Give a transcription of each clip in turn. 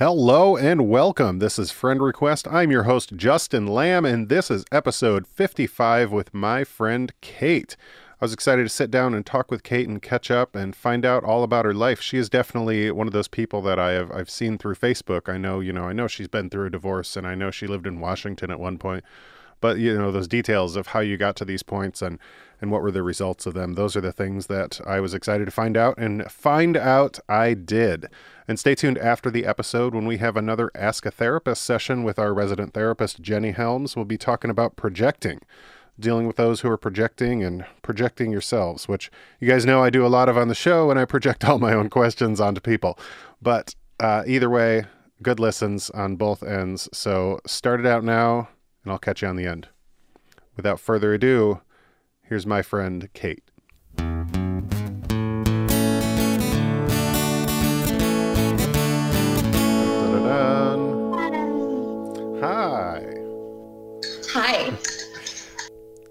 Hello and welcome. This is Friend Request. I'm your host, Justin Lamb, and this is episode 55 with my friend Kate. I was excited to sit down and talk with Kate and catch up and find out all about her life. She is definitely one of those people that I have I've seen through Facebook. I know, you know, I know she's been through a divorce and I know she lived in Washington at one point. But you know, those details of how you got to these points and and what were the results of them. Those are the things that I was excited to find out and find out I did. And stay tuned after the episode when we have another Ask a Therapist session with our resident therapist, Jenny Helms. We'll be talking about projecting, dealing with those who are projecting and projecting yourselves, which you guys know I do a lot of on the show, and I project all my own questions onto people. But uh, either way, good listens on both ends. So start it out now, and I'll catch you on the end. Without further ado, here's my friend Kate. Hi. Hi.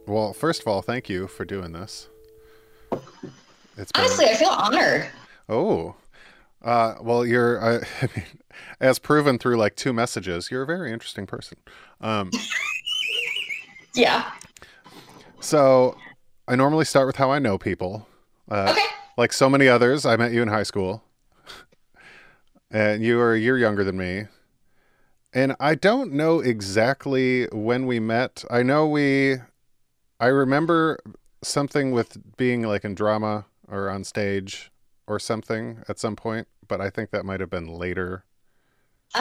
Well, first of all, thank you for doing this. It's been, Honestly, I feel honored. oh, uh, well, you're, I, I mean, as proven through like two messages, you're a very interesting person. Um, Yeah. so I normally start with how I know people. Uh, Okay. Like so many others, I met you in high school, and you are a year younger than me. And I don't know exactly when we met. I know we, I remember something with being like in drama or on stage or something at some point, but I think that might have been later. Uh,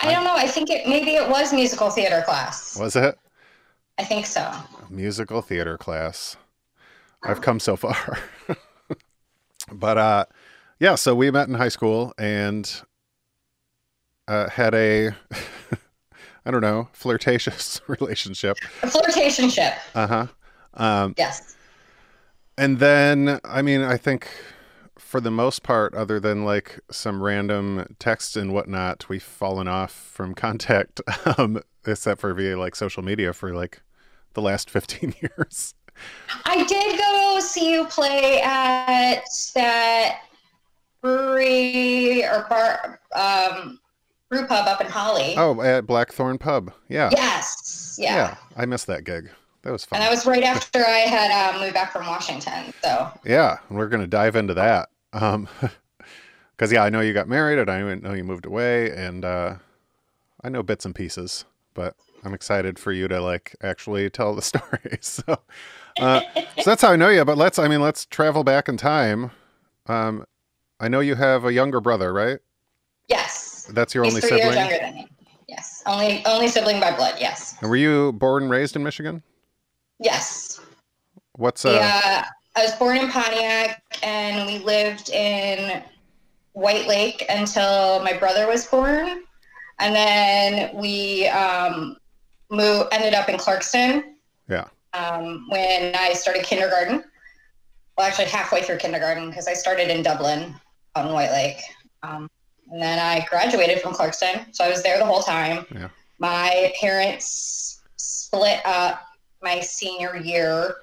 I don't know. I think it maybe it was musical theater class. Was it? I think so. musical theater class. I've come so far. but uh yeah, so we met in high school and uh had a I don't know, flirtatious relationship. A flirtation ship. Uh-huh. Um Yes. and then I mean, I think for the most part, other than like some random texts and whatnot, we've fallen off from contact, um, except for via like social media for like the last 15 years. I did go see you play at that brewery or bar um brew pub up in Holly. Oh, at Blackthorn Pub. Yeah. Yes. Yeah. Yeah. I missed that gig. That was fun. And that was right after I had um, moved back from Washington. So yeah, and we're going to dive into that. Um cuz yeah, I know you got married and I know you moved away and uh I know bits and pieces, but I'm excited for you to like actually tell the story. So uh so that's how I know you, but let's I mean, let's travel back in time. Um I know you have a younger brother, right? yes. That's your He's only three years sibling. younger than me. Yes. Only only sibling by blood, yes. And were you born and raised in Michigan? Yes. What's uh Yeah, I was born in Pontiac, and we lived in White Lake until my brother was born, and then we um, moved. Ended up in Clarkston. Yeah. Um, when I started kindergarten, well, actually halfway through kindergarten because I started in Dublin out in White Lake, um, and then I graduated from Clarkston, so I was there the whole time. Yeah. My parents split up my senior year.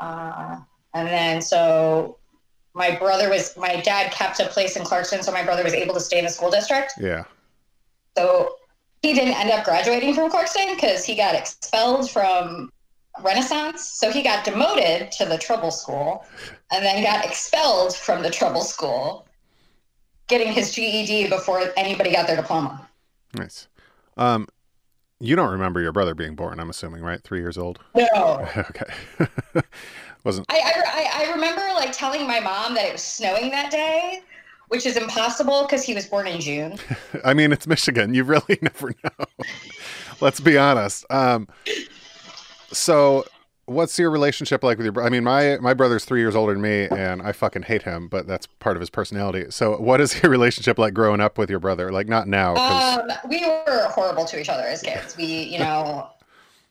Uh, and then so my brother was my dad kept a place in Clarkston, so my brother was able to stay in the school district. yeah. So he didn't end up graduating from Clarkston because he got expelled from Renaissance. So he got demoted to the trouble school and then got expelled from the trouble school, getting his GED before anybody got their diploma. Nice. Um, you don't remember your brother being born, I'm assuming, right? Three years old. No. okay. Wasn't I, I, I- remember like telling my mom that it was snowing that day, which is impossible because he was born in June. I mean it's Michigan. You really never know. Let's be honest. Um, so what's your relationship like with your brother? I mean, my my brother's three years older than me, and I fucking hate him, but that's part of his personality. So, what is your relationship like growing up with your brother? Like, not now, 'cause- Um, we were horrible to each other as kids. We, you know,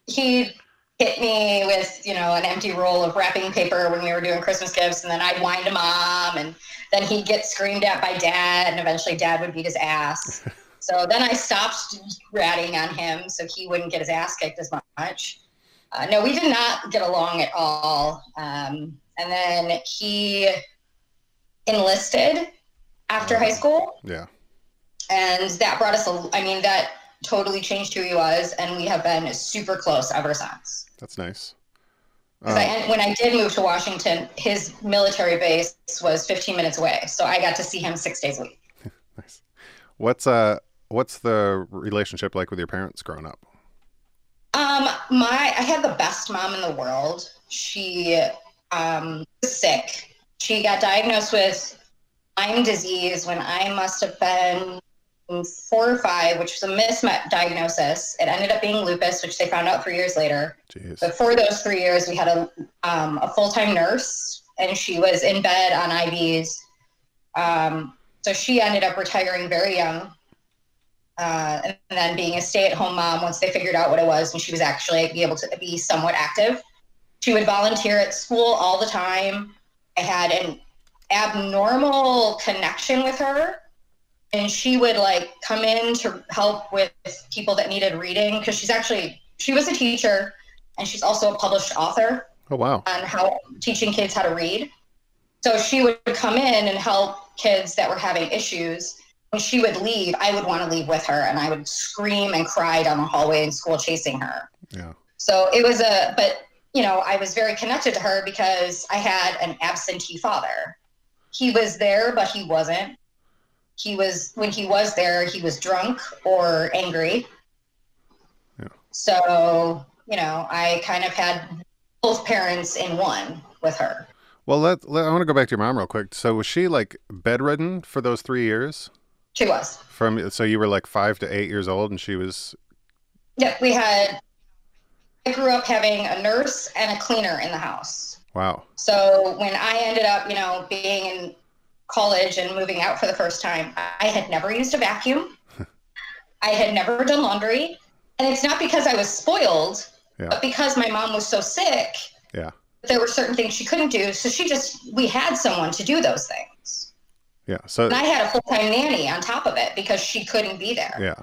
he hit me with, you know, an empty roll of wrapping paper when we were doing Christmas gifts, and then I'd whine to mom, and then he'd get screamed at by dad, and eventually dad would beat his ass. So then I stopped ratting on him so he wouldn't get his ass kicked as much. Uh, no, we did not get along at all. Um, and then he enlisted after high school. yeah, and that brought us. A, I mean, that totally changed who he was, and we have been super close ever since. That's nice. 'Cause I, when I did move to Washington, his military base was 15 minutes away, so I got to see him six days a week. Nice. What's uh what's the relationship like with your parents growing up? Um, my I had the best mom in the world. She um was sick. She got diagnosed with Lyme disease when I must have been four or five, which was a misdiagnosis. It ended up being lupus, which they found out three years later. Jeez. But for those three years, we had a um, a full time nurse, and she was in bed on IVs. Um, so she ended up retiring very young, uh, and then being a stay at home mom once they figured out what it was, and she was actually be able to be somewhat active. She would volunteer at school all the time. I had an abnormal connection with her and she would like come in to help with people that needed reading because she's actually she was a teacher and she's also a published author Oh wow. on how teaching kids how to read so she would come in and help kids that were having issues when she would leave i would want to leave with her and i would scream and cry down the hallway in school chasing her Yeah. so it was a but you know i was very connected to her because i had an absentee father he was there but he wasn't he was when he was there he was drunk or angry Yeah. so you know i kind of had both parents in one with her Well, let, let I want to go back to your mom real quick. So was she like bedridden for those three years? She was From so you were like five to eight years old, and she was yeah we had i grew up having a nurse and a cleaner in the house wow. So when I ended up, you know, being in college and moving out for the first time, I had never used a vacuum. I had never done laundry. And it's not because I was spoiled, Yeah. but because my mom was so sick, Yeah. there were certain things she couldn't do. So she just, we had someone to do those things. Yeah. So And I had a full time nanny on top of it because she couldn't be there. yeah.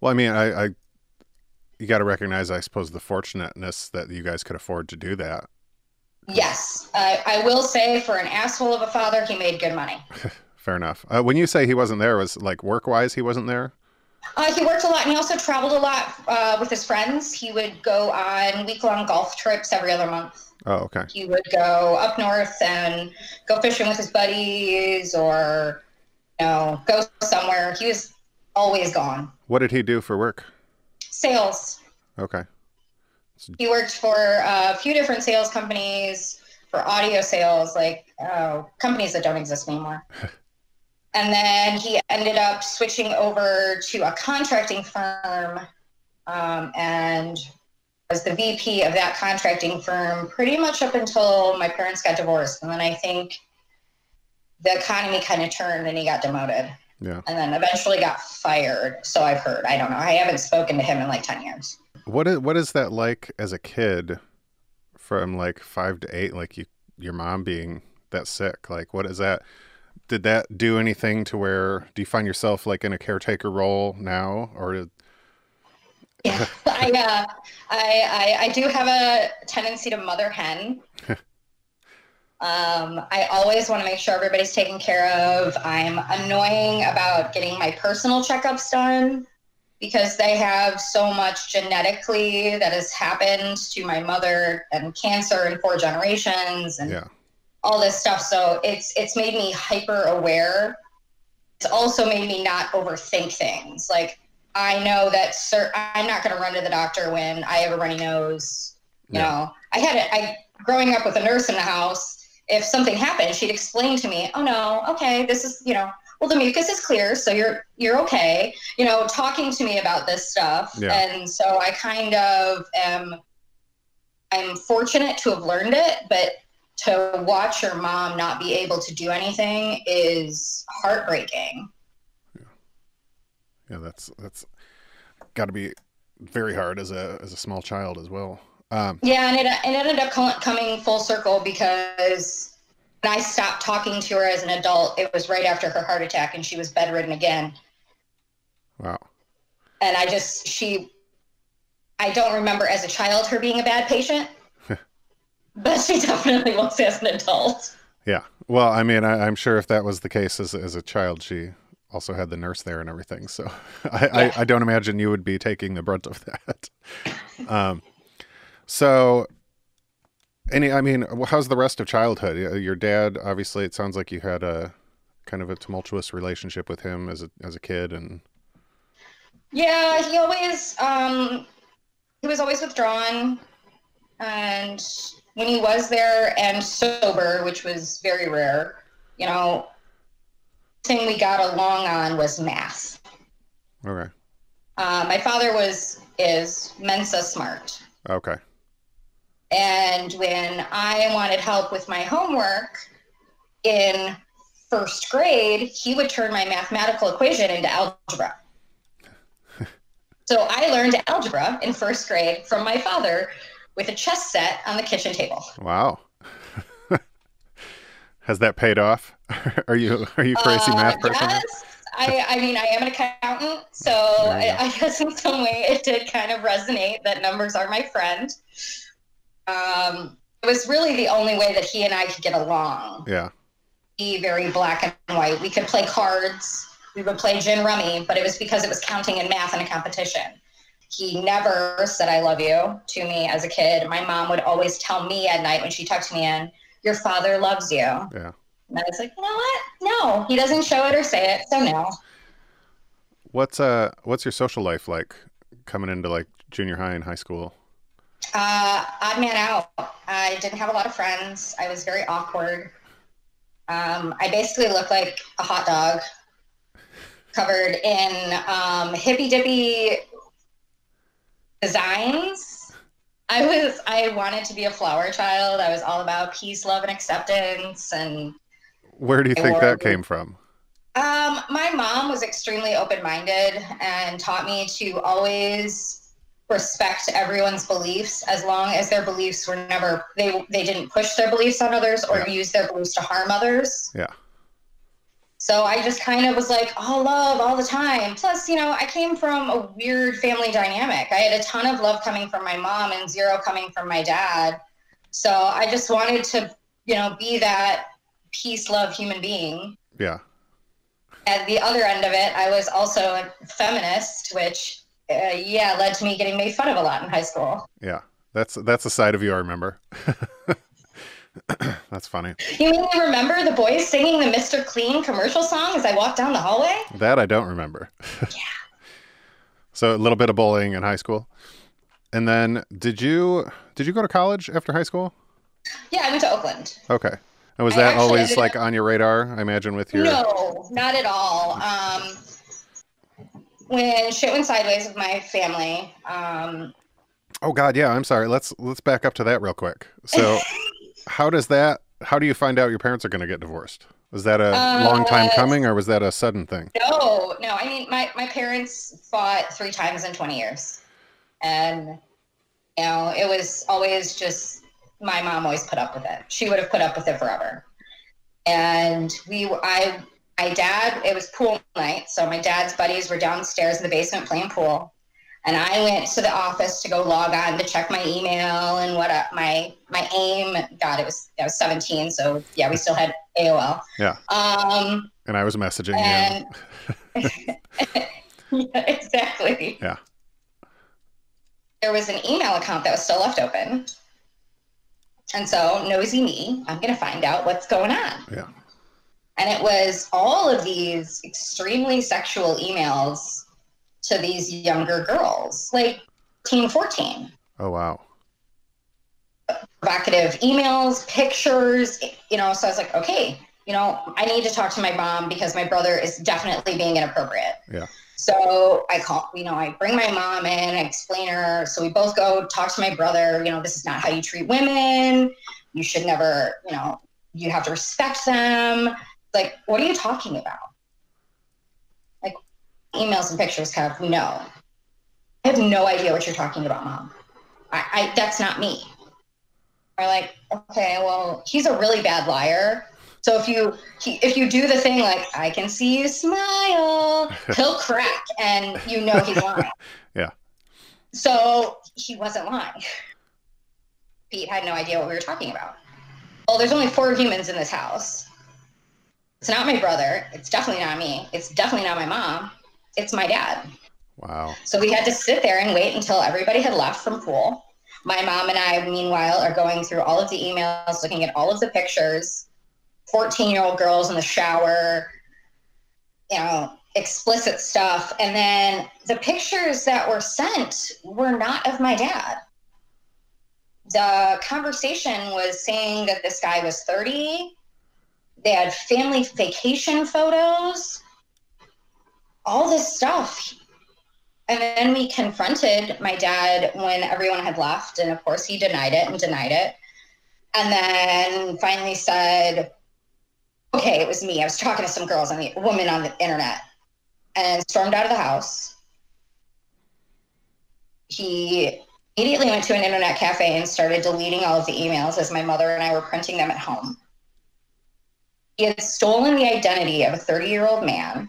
Well, I mean, I, I you got to recognize, I suppose, the fortunateness that you guys could afford to do that. Yes. I I will say for an asshole of a father, he made good money. Fair enough. Uh, when you say he wasn't there, was like work wise, he wasn't there. Uh, he worked a lot and he also traveled a lot uh, with his friends. He would go on week long golf trips every other month. Oh, okay. He would go up north and go fishing with his buddies or, you know, go somewhere. He was always gone. What did he do for work? Sales. Okay. He worked for a few different sales companies for audio sales, like uh, companies that don't exist anymore. and then he ended up switching over to a contracting firm um, and was the VP of that contracting firm pretty much up until my parents got divorced. And then I think the economy kind of turned and he got demoted Yeah. and then eventually got fired. So I've heard. I don't know. I haven't spoken to him in like 10 years. What is what is that like as a kid, from like five to eight? Like you, your mom being that sick. Like what is that? Did that do anything to where? Do you find yourself like in a caretaker role now, or did, Yeah, I, uh, I, I, I do have a tendency to mother hen. um, I always want to make sure everybody's taken care of. I'm annoying about getting my personal checkups done because they have so much genetically that has happened to my mother and cancer in four generations and yeah, all this stuff. So it's it's made me hyper aware. It's also made me not overthink things. Like I know that sir, I'm not going to run to the doctor when I have a runny nose. You Yeah. know, I had it. I growing up with a nurse in the house. If something happened, she'd explain to me, "Oh no, okay, this is you know, well the mucus is clear, so you're you're okay." You know, talking to me about this stuff, Yeah. and so I kind of am. I'm fortunate to have learned it, but to watch your mom not be able to do anything is heartbreaking. Yeah. That's that's got to be very hard as a as a small child as well. Um, Yeah, and it, it ended up co- coming full circle because when I stopped talking to her as an adult, it was right after her heart attack and she was bedridden again. wow. And I just, she, I don't remember as a child her being a bad patient, but she definitely was as an adult. Yeah. Well, I mean, I, I'm sure if that was the case as as a child, she also had the nurse there and everything. So I, yeah. I, I, don't imagine you would be taking the brunt of that. um, so any, I mean, how's the rest of childhood? Your dad, obviously, it sounds like you had a kind of a tumultuous relationship with him as a, as a kid and. Yeah, he always, um, he was always withdrawn and when he was there and sober, which was very rare, you know, thing we got along on was math. Okay. Uh, my father was is Mensa smart. Okay. And when I wanted help with my homework in first grade, he would turn my mathematical equation into algebra. so I learned algebra in first grade from my father with a chess set on the kitchen table. Wow. Has that paid off? are you are you crazy uh, math person? Yes. I, I mean, I am an accountant, so I, I, guess in some way it did kind of resonate that numbers are my friend. Um, it was really the only way that he and I could get along. Yeah. Be very black and white. We could play cards. We would play gin rummy, but it was because it was counting and math in a competition. He never said "I love you" to me as a kid. My mom would always tell me at night when she tucked me in, "Your father loves you." Yeah. And I was like, you know what? No, he doesn't show it or say it, so no. What's uh what's your social life like coming into like junior high and high school? Uh, odd man out. I didn't have a lot of friends. I was very awkward. Um, I basically looked like a hot dog covered in um, hippy dippy designs. I was I wanted to be a flower child. I was all about peace, love, and acceptance. And where do you think that came from? Um, my mom was extremely open-minded and taught me to always respect everyone's beliefs as long as their beliefs were never they they didn't push their beliefs on others or yeah. use their beliefs to harm others. Yeah. So I just kind of was like, all love all the time. Plus, you know, I came from a weird family dynamic. I had a ton of love coming from my mom and zero coming from my dad. So I just wanted to, you know, be that peace, love human being. Yeah. At the other end of it, I was also a feminist, which, uh, yeah, led to me getting made fun of a lot in high school. Yeah. That's that's a side of you I remember. That's funny. You mean you remember the boys singing the Mr. Clean commercial song as I walked down the hallway? That I don't remember. yeah. So a little bit of bullying in high school. And then did you did you go to college after high school? Yeah, I went to Oakland. Okay. And was that always like up... on your radar, I imagine with your No, not at all. Um when shit went sideways with my family, um Oh God, yeah. I'm sorry. Let's let's back up to that real quick. So, how does that? How do you find out your parents are going to get divorced? Was that a uh, long time coming, or was that a sudden thing? No, no. I mean, my my parents fought three times in 20 years, and you know, it was always just my mom always put up with it. She would have put up with it forever. And we, I, my dad, it was pool night, so my dad's buddies were downstairs in the basement playing pool and I went to the office to go log on to check my email and what uh, my my AIM. God, it was I was 17, so yeah, we still had AOL. Yeah. Um. And I was messaging and, you. yeah, exactly. Yeah. There was an email account that was still left open, and so nosy me, I'm gonna find out what's going on. Yeah. And it was all of these extremely sexual emails to these younger girls, like teen 14. Oh, wow. Provocative emails, pictures, you know. So I was like, okay, you know, I need to talk to my mom because my brother is definitely being inappropriate. Yeah. So I call, you know, I bring my mom in, I explain her. So we both go talk to my brother. You know, this is not how you treat women. You should never, you know, you have to respect them. Like, what are you talking about? Emails and pictures have no. I have no idea what you're talking about, mom. I, I that's not me. We're like, okay, well, he's a really bad liar. So if you he, if you do the thing like I can see you smile, he'll crack, and you know he's lying. yeah. So he wasn't lying. Pete had no idea what we were talking about. Well, there's only four humans in this house. It's not my brother. It's definitely not me. It's definitely not my mom. It's my dad. Wow. So we had to sit there and wait until everybody had left from pool. My mom and I, meanwhile, are going through all of the emails, looking at all of the pictures. 14 year old girls in the shower, you know, explicit stuff. And then the pictures that were sent were not of my dad. The conversation was saying that this guy was 30. They had family vacation photos, all this stuff. And then we confronted my dad when everyone had left. And of course, he denied it and denied it. And then finally said, okay, it was me. I was talking to some girls on the woman on the internet and stormed out of the house. He immediately went to an internet cafe and started deleting all of the emails as my mother and I were printing them at home. He had stolen the identity of a 30 year old man.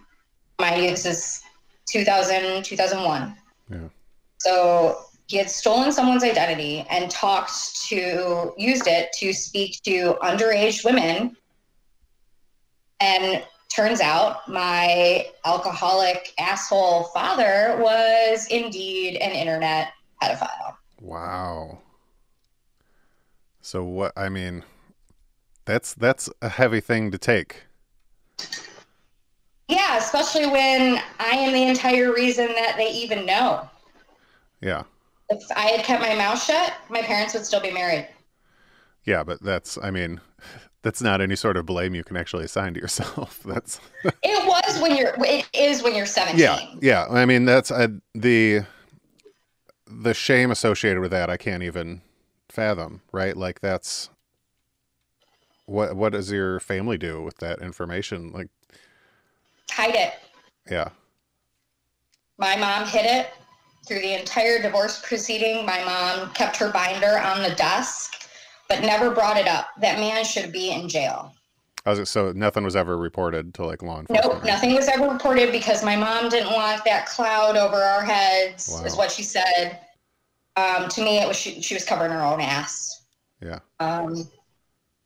Mind you, this is 2000, 2001. Yeah. So he had stolen someone's identity and talked to, used it to speak to underage women. And turns out my alcoholic asshole father was indeed an internet pedophile. Wow. So what I mean that's that's a heavy thing to take. Yeah, especially when I am the entire reason that they even know. Yeah. If I had kept my mouth shut, my parents would still be married. Yeah, but that's I mean that's not any sort of blame you can actually assign to yourself. That's it was when you're it is when you're 17. Yeah. Yeah, I mean that's uh, the the shame associated with that I can't even fathom, right? Like that's what what does your family do with that information? Like hide it. Yeah. My mom hid it through the entire divorce proceeding. My mom kept her binder on the desk, but never brought it up. That man should be in jail. Was, so nothing was ever reported to like law enforcement. Nope, nothing was ever reported because my mom didn't want that cloud over our heads. Wow. Is what she said. Um, to me, it was she, she was covering her own ass. Yeah. Um,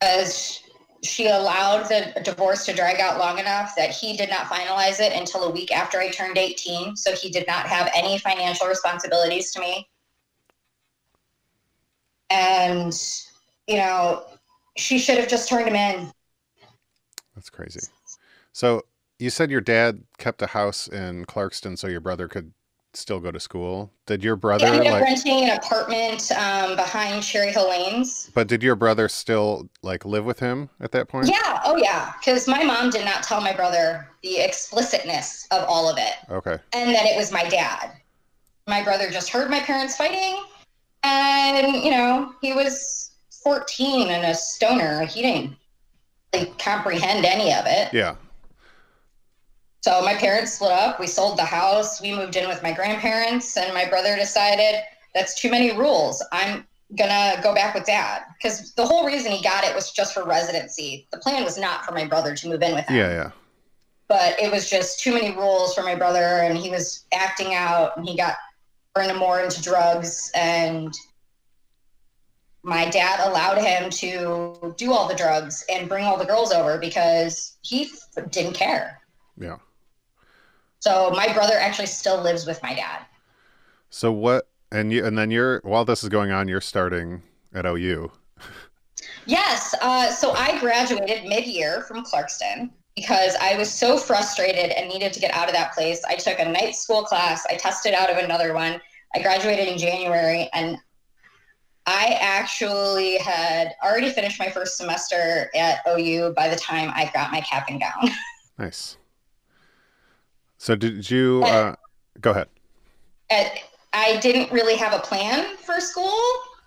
as she allowed the divorce to drag out long enough that he did not finalize it until a week after I turned 18. So he did not have any financial responsibilities to me. And, you know, she should have just turned him in. That's crazy. So you said your dad kept a house in Clarkston so your brother could still go to school. Did your brother He ended up like renting an apartment um, behind Cherry Hill Lanes. but did your brother still like live with him at that point? Yeah, oh yeah. Because my mom did not tell my brother the explicitness of all of it. Okay. and that it was my dad. My brother just heard my parents fighting, and you know he was 14 and a stoner. He didn't really comprehend any of it. Yeah. So my parents split up. We sold the house. We moved in with my grandparents, and my brother decided that's too many rules. I'm gonna go back with dad because the whole reason he got it was just for residency. The plan was not for my brother to move in with him Yeah, yeah. but it was just too many rules for my brother and he was acting out and he got bringing more into drugs and my dad allowed him to do all the drugs and bring all the girls over because he f- didn't care Yeah. So my brother actually still lives with my dad So what and you and then you're while this is going on, you're starting at OU. yes uh, so i graduated mid-year from clarkston because i was so frustrated and needed to get out of that place i took a night school class i tested out of another one i graduated in january and I actually had already finished my first semester at OU by the time I got my cap and gown. Nice. So did you uh go ahead. I didn't really have a plan for school,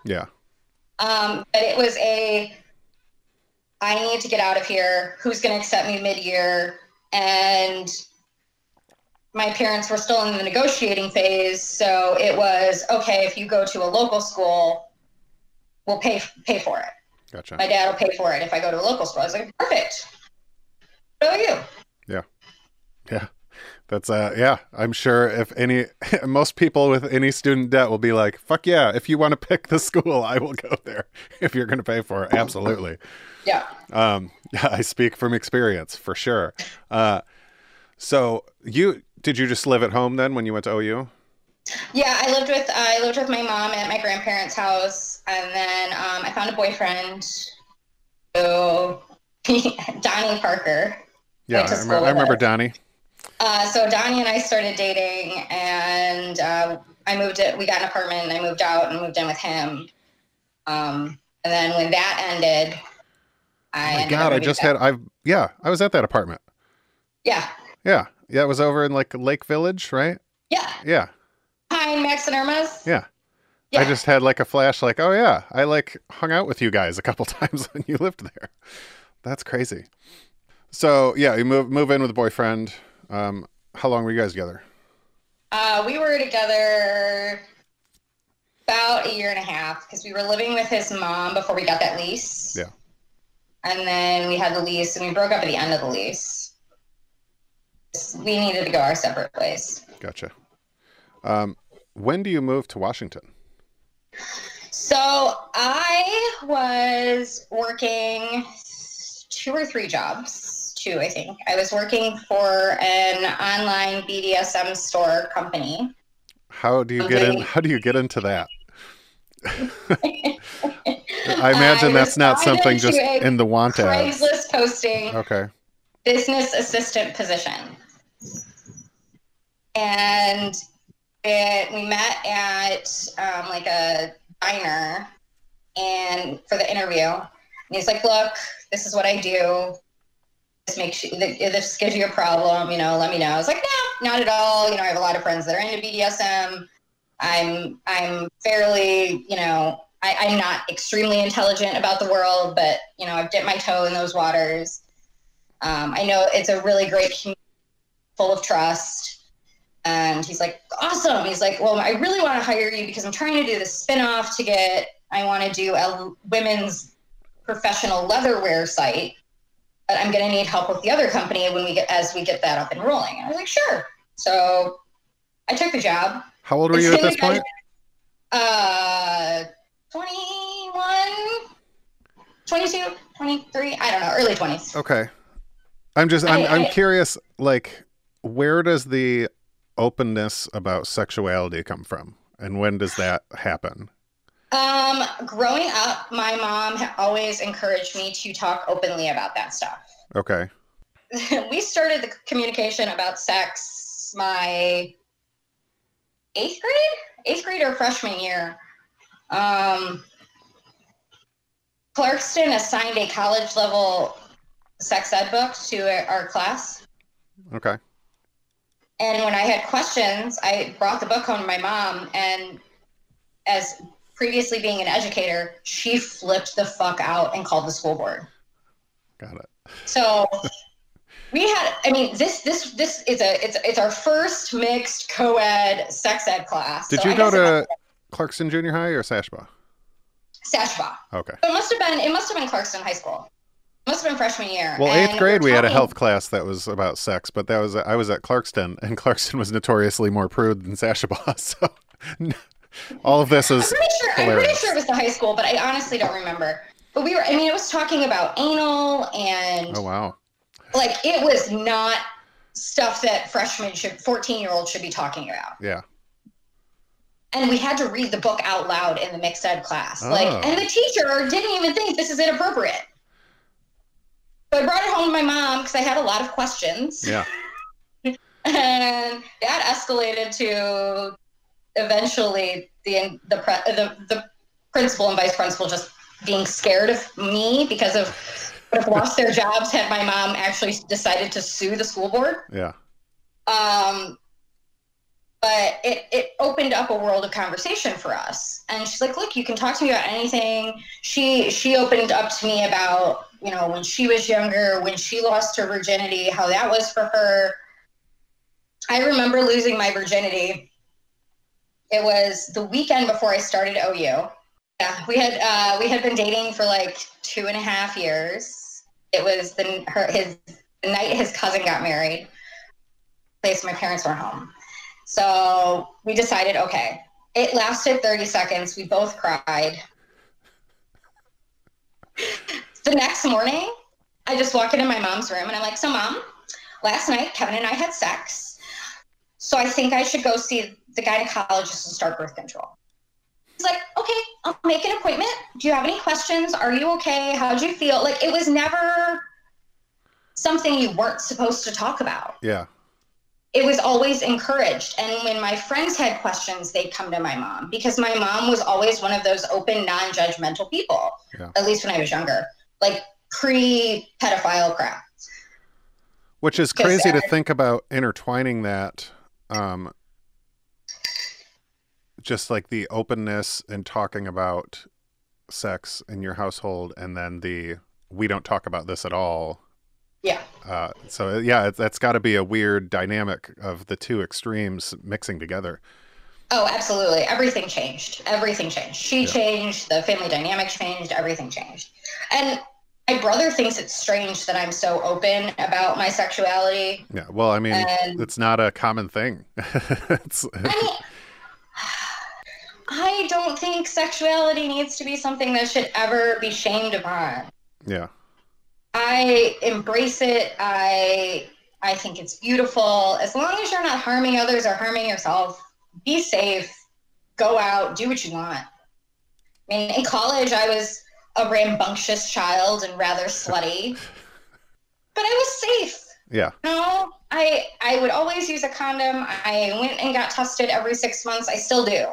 Yeah. um, but it was a I need to get out of here. Who's going to accept me mid year? And my parents were still in the negotiating phase. So it was okay, if you go to a local school, we'll pay, pay for it. Gotcha. my dad will pay for it if I go to a local school. I was like, perfect. So you. Yeah. Yeah. That's uh yeah, I'm sure if any most people with any student debt will be like, "Fuck yeah, if you want to pick the school, I will go there if you're going to pay for it." Absolutely. Yeah. Um I speak from experience for sure. Uh so you did you just live at home then when you went to OU? Yeah, I lived with I lived with my mom at my grandparents' house, and then um, I found a boyfriend, who Donnie Parker. Yeah, I, I remember. Donnie. Uh, so Donnie and I started dating, and uh, I moved it. We got an apartment, and I moved out and moved in with him. Um, and then when that ended, I Oh my god, I just had I've yeah, I was at that apartment. yeah, Yeah. Yeah, it was over in like Lake Village, right? yeah Yeah. behind Max and Erma's. Yeah. Yeah. I just had like a flash like, "Oh yeah, I like hung out with you guys a couple times when you lived there." That's crazy. So, yeah, you move move in with a boyfriend. Um how long were you guys together? Uh, we were together about a year and a half because we were living with his mom before we got that lease. Yeah. And then we had the lease and we broke up at the end of the lease. We needed to go our separate ways. Gotcha. Um when do you move to Washington? So I was working two or three jobs, two, I think. I was working for an online BDSM store company. How do you get in how do you get into that? I imagine I that's not something just in the want ads. Craigslist posting. Okay. business assistant position. And it, we met at um, like a diner and for the interview. And he's like, look, this is what I do. This makes you, this gives you a problem, you know, let me know. I was like, no, not at all. You know, I have a lot of friends that are into BDSM. I'm, I'm fairly, you know, I, I'm not extremely intelligent about the world, but, you know, I've dipped my toe in those waters. Um, I know it's a really great community full of trust. And he's like, awesome. He's like, well, I really want to hire you because I'm trying to do this spinoff to get, I want to do a women's professional leatherware site, but I'm going to need help with the other company when we get, as we get that up and rolling. And I was like, sure. So I took the job. How old were you at this point? Uh, 21, 22, 23, I don't know, early 20s. Okay. I'm just I'm I- I'm I- curious like where does the openness about sexuality come from and when does that happen? Um, growing up, my mom always encouraged me to talk openly about that stuff. Okay. we started the communication about sex my eighth grade, eighth grade or freshman year. Um, Clarkston assigned a college level sex ed book to our class. Okay. And when I had questions, I brought the book home to my mom. And as previously being an educator, she flipped the fuck out and called the school board. Got it. So we had, I mean, this this this is a it's it's our first mixed co-ed sex ed class. Did So you I go to Clarkston Junior High or Sashabaw? have been Sashabaw. Okay. It must have been it must have been Clarkston High School. It must have been freshman year. Well, And eighth grade we're had a health class that was about sex, but that was I was at Clarkston, and Clarkston was notoriously more prude than Sashabaw. So all of this is. I'm pretty sure. I'm pretty sure it was the high school, but I honestly don't remember. But we were. I mean, it was talking about anal and oh wow. like it was not stuff that freshmen should, 14 year olds should be talking about. Yeah. And we had to read the book out loud in the mixed ed class. Like, Oh. and the teacher didn't even think this is inappropriate. So I brought it home to my mom because I had a lot of questions. Yeah. and that escalated to eventually the the the, the principal and vice principal just being scared of me because of would have lost their jobs had my mom actually decided to sue the school board. Yeah. Um, but it, it opened up a world of conversation for us. And she's like, look, you can talk to me about anything. She she opened up to me about, you know, when she was younger, when she lost her virginity, how that was for her. I remember losing my virginity. It was the weekend before I started OU. Yeah, we had uh, we had been dating for like two and a half years. It was the her his the night his cousin got married. place. My parents were home. So we decided, okay. It lasted 30 seconds. We both cried. the next morning, I just walk into my mom's room and I'm like, so mom, last night Kevin and I had sex. So I think I should go see the gynecologist and start birth control. He's like, okay, I'll make an appointment. Do you have any questions? Are you okay? How'd you feel? Like it was never something you weren't supposed to talk about. Yeah. It was always encouraged. And when my friends had questions, they'd come to my mom because my mom was always one of those open, non judgmental people, Yeah. at least when I was younger, like pre pedophile crap. Which is crazy to think about intertwining that, um, just like the openness and talking about sex in your household, and then the we don't talk about this at all. Yeah. Uh, so yeah, it, that's got to be a weird dynamic of the two extremes mixing together. Oh, absolutely. Everything changed. Everything changed. She Yeah. changed. The family dynamic changed. Everything changed. And my brother thinks it's strange that I'm so open about my sexuality. Yeah. Well, I mean, And it's not a common thing. it's, I mean, I don't think sexuality needs to be something that should ever be shamed upon. yeah. I embrace it. I I think it's beautiful. As long as you're not harming others or harming yourself, be safe. Go out, do what you want. I mean, in college, I was a rambunctious child and rather slutty, but I was safe. Yeah. No, I I would always use a condom. I went and got tested every six months. I still do.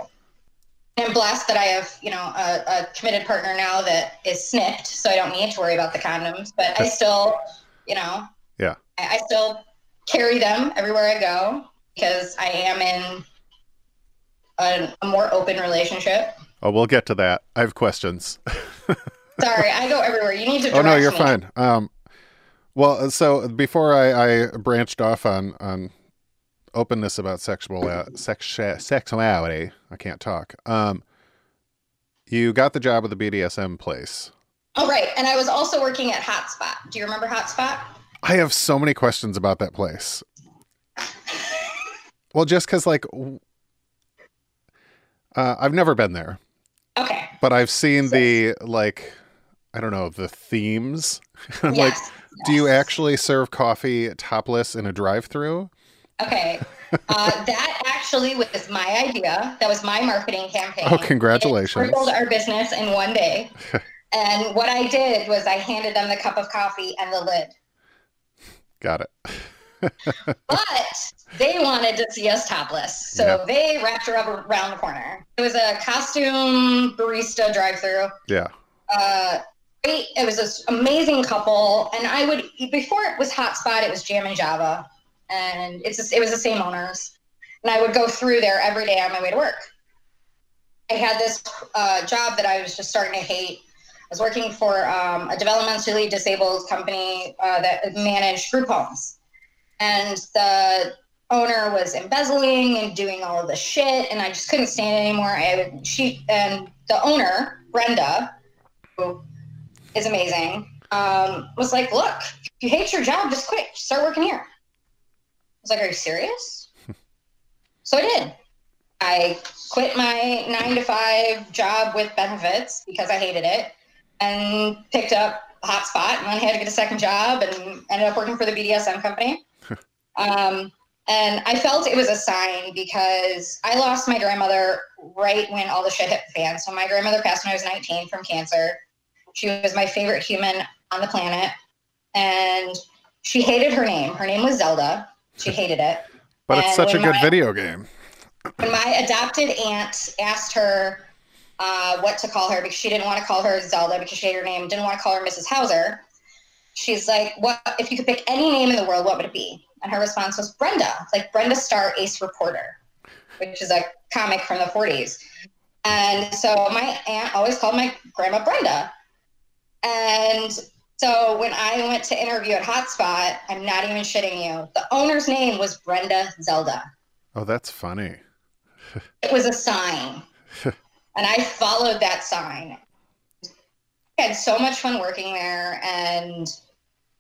I'm blessed that I have, you know, a, a committed partner now that is snipped, so I don't need to worry about the condoms. But I still, you know, Yeah. I, I still carry them everywhere I go because I am in a, a more open relationship. Oh, we'll get to that. I have questions. Sorry, I go everywhere. You need to. oh no, you're me. fine. Um, well, so before I, I branched off on on openness about sexual uh, sex sexuality, I can't talk. Um, you got the job at the BDSM place. Oh right, and I was also working at Hotspot. Do you remember Hotspot? I have so many questions about that place. Well, just because like. w- Uh, I've never been there. But I've seen the like, I don't know, the themes. I'm like, yes. do you actually serve coffee topless in a drive-through? Okay. Uh, that actually was my idea. That was my marketing campaign. Oh, congratulations. It tripled our business in one day. and what I did was I handed them the cup of coffee and the lid. Got it. But they wanted to see us topless. So Yeah. they wrapped her up around the corner. It was a costume barista drive through. Yeah. Uh, great. It was this amazing couple. And I would, before it was Hotspot, it was Jam and Java. And it's just, it was the same owners. And I would go through there every day on my way to work. I had this uh, job that I was just starting to hate. I was working for um, a developmentally disabled company uh, that managed group homes. And the owner was embezzling and doing all of the shit, and I just couldn't stand it anymore. I would, she and the owner, Brenda, who is amazing, um, was like, "Look, if you hate your job, just quit. Start working here." I was like, "Are you serious?" so I did. I quit my nine to five job with benefits because I hated it, and picked up a Hotspot, and then had to get a second job, and ended up working for the BDSM company. Um, and I felt it was a sign because I lost my grandmother right when all the shit hit the fan. So my grandmother passed when I was 19 from cancer. She was my favorite human on the planet. And she hated her name. Her name was Zelda. She hated it. But it's such a good my- video game. When my adopted aunt asked her uh, what to call her because she didn't want to call her Zelda because she hated her name, didn't want to call her Mrs. Hauser, she's like, "What if you could pick any name in the world? What would it be?" And her response was Brenda, like Brenda Starr, Ace Reporter, which is a comic from the 40s. And so my aunt always called my grandma Brenda. And so when I went to interview at Hotspot, I'm not even shitting you. The owner's name was Brenda Zelda. Oh, that's funny. It was a sign. and I followed that sign. I had so much fun working there and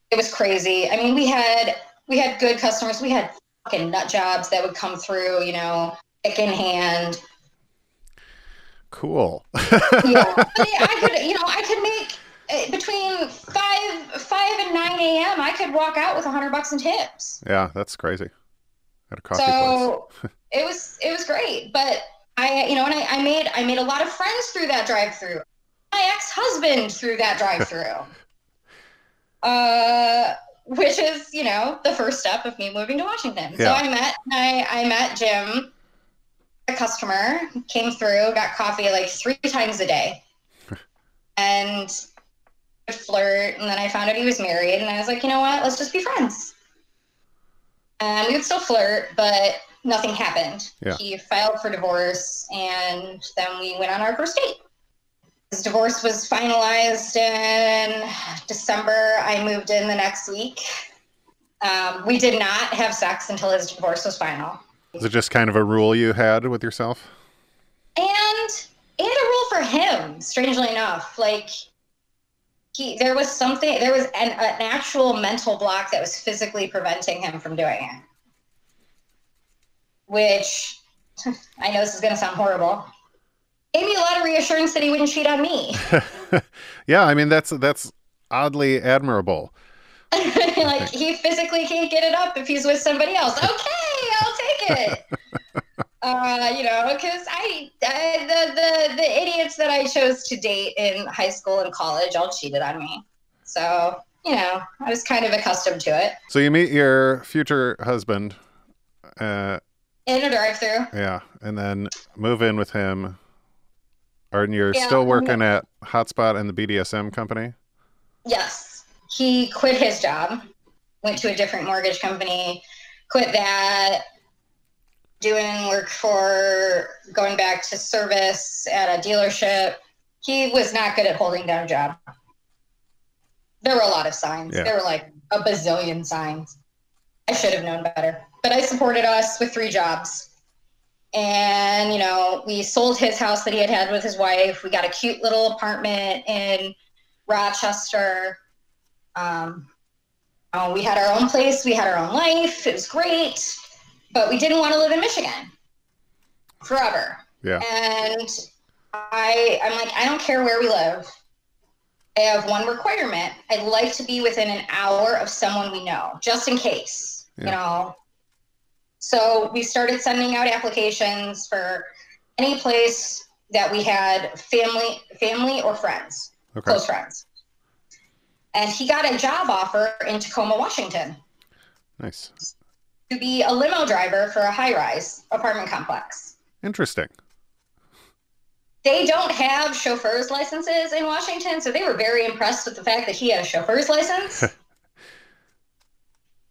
it was crazy. I mean, we had we had good customers. We had and nut jobs that would come through, you know, pick in hand. Cool. yeah, I could, you know, I could make uh, between five five and nine a.m. I could walk out with a hundred bucks in tips. yeah, that's crazy. At a coffee so place. it was it was great but i you know and I, I made i made a lot of friends through that drive through my ex-husband through that drive through uh which is you know the first step of me moving to washington so i met i i met jim a customer came through got coffee like three times a day and would flirt and then i found out he was married and i was like you know what let's just be friends and we would still flirt, but nothing happened. Yeah. He filed for divorce, and then we went on our first date. His divorce was finalized in December. I moved in the next week. Um, we did not have sex until his divorce was final. Is it just kind of a rule you had with yourself? and and a rule for him strangely enough like he there was something there was an, an actual mental block that was physically preventing him from doing it which i know this is going to sound horrible gave me a lot of reassurance that he wouldn't cheat on me. Yeah, I mean that's that's oddly admirable. like he physically can't get it up if he's with somebody else. Okay i'll take it. Uh, you know because I, I the, the the idiots that i chose to date in high school and college all cheated on me. So you know i was kind of accustomed to it. So you meet your future husband, uh, in a drive-through. yeah, and then move in with him. And you're Yeah, still working at Hotspot and the BDSM company. yes. He quit his job went to a different mortgage company quit that doing work for going back to service at a dealership. He was not good at holding down a job. There were a lot of signs. Yeah. there were like a bazillion signs. I should have known better. But i supported us with three jobs and you know we sold his house that he had had with his wife. We got a cute little apartment in rochester. Um, uh, we had our own place. We had our own life. It was great. But we didn't want to live in michigan forever. Yeah. and i i'm like i don't care where we live. I have one requirement. I'd like to be within an hour of someone we know just in case you know so we started sending out applications for any place that we had family family or friends Okay. close friends and he got a job offer in tacoma washington Nice. to be a limo driver for a high-rise apartment complex Interesting. they don't have chauffeur's licenses in Washington, so they were very impressed with the fact that he had a chauffeur's license.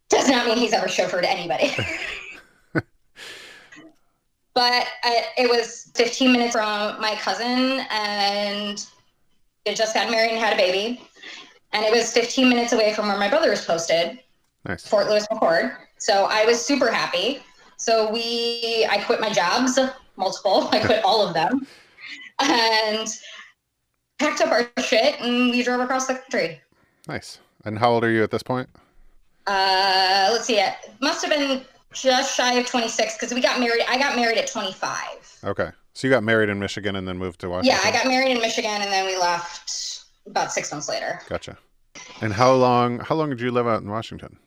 Does not mean he's ever chauffeured anybody. but uh, it was 15 minutes from my cousin, and they just got married and had a baby. And it was 15 minutes away from where my brother was posted. Nice. Fort Lewis McChord. So I was super happy. So we, I quit my jobs, multiple. I quit all of them, and packed up our shit and we drove across the country. Nice. And how old are you at this point? Uh, let's see, it must have been just shy of 26 because we got married. I got married at 25. Okay. So you got married in Michigan and then moved to Washington. Yeah, I got married in Michigan and then we left about six months later. Gotcha. And how long? How long did you live out in Washington?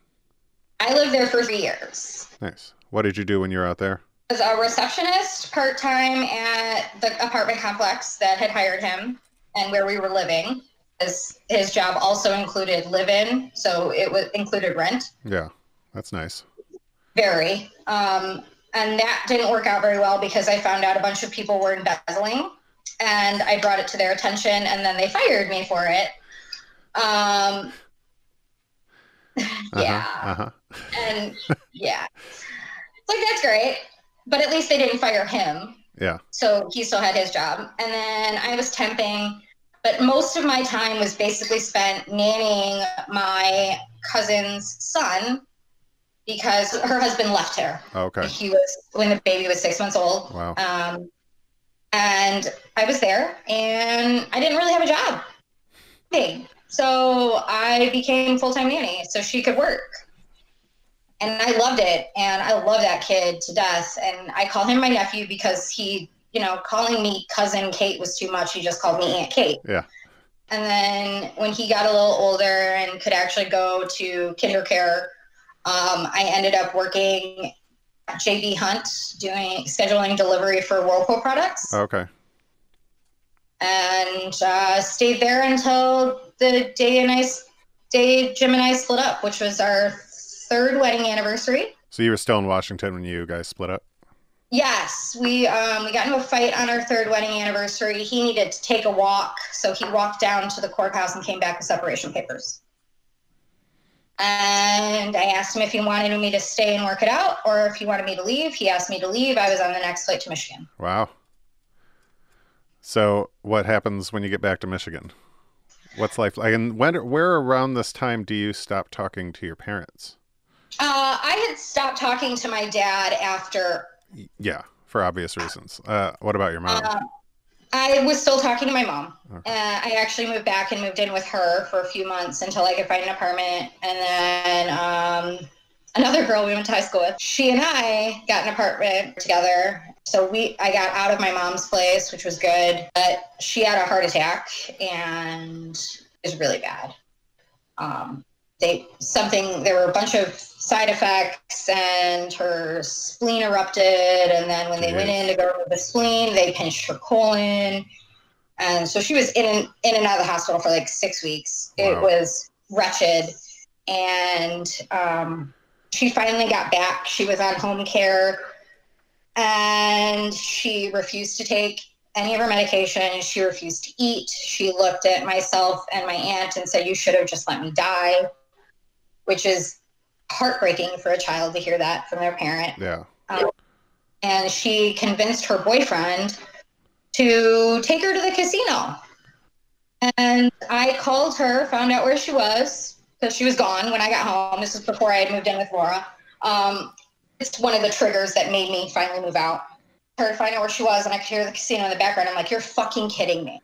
I lived there for three years. Nice. What did you do when you were out there? was a receptionist part time at the apartment complex that had hired him and where we were living. His, his job also included live in, so it was included rent. Yeah, that's nice. Very. Um, and that didn't work out very well because I found out a bunch of people were embezzling and I brought it to their attention and then they fired me for it. Um, yeah. Uh huh. And yeah. It's like, that's great. But at least they didn't fire him. Yeah. So he still had his job. And then I was temping, but most of my time was basically spent nannying my cousin's son because her husband left her. Okay. He was when the baby was six months old. Wow. Um, and I was there and I didn't really have a job. Hey, so I became full time nanny so she could work. and I loved it. And I love that kid to death. And I call him my nephew because he, you know, calling me cousin Kate was too much. He just called me Aunt Kate. Yeah. And then when he got a little older and could actually go to KinderCare, um, I ended up working at JB Hunt doing scheduling delivery for Whirlpool products Okay. and uh, stayed there until the day and I day Jim and I split up, which was our third wedding anniversary. So you were still in Washington when you guys split up? Yes, we um, we got into a fight on our third wedding anniversary. He needed to take a walk, so he walked down to the courthouse and came back with separation papers. And I asked him if he wanted me to stay and work it out, or if he wanted me to leave. He asked me to leave. I was on the next flight to Michigan. Wow. So what happens when you get back to Michigan? What's life like? And when, where around this time do you stop talking to your parents? Uh, I had stopped talking to my dad after Yeah, for obvious reasons. Uh, what about your mom? Uh, I was still talking to my mom. Okay. Uh, I actually moved back and moved in with her for a few months until I could find an apartment. And then um, another girl we went to high school with, she and I got an apartment together. So we, I got out of my mom's place, which was good. But she had a heart attack and it was really bad. Um, they something there were a bunch of side effects and her spleen erupted. And then when they went in to go to the spleen they pinched her colon. And so she was in and in and out of the hospital for like six weeks. It was wretched. And um, she finally got back. She was on home care. And she refused to take any of her medication. She refused to eat. She looked at myself and my aunt and said, You should have just let me die, which is heartbreaking for a child to hear that from their parent. Yeah. And she convinced her boyfriend to take her to the casino. And I called her, found out where she was, because she was gone when I got home. This was before I had moved in with Laura. Um, it's one of the triggers that made me finally move out. Her to find out where she was, and I could hear the casino in the background. I'm like, "You're fucking kidding me!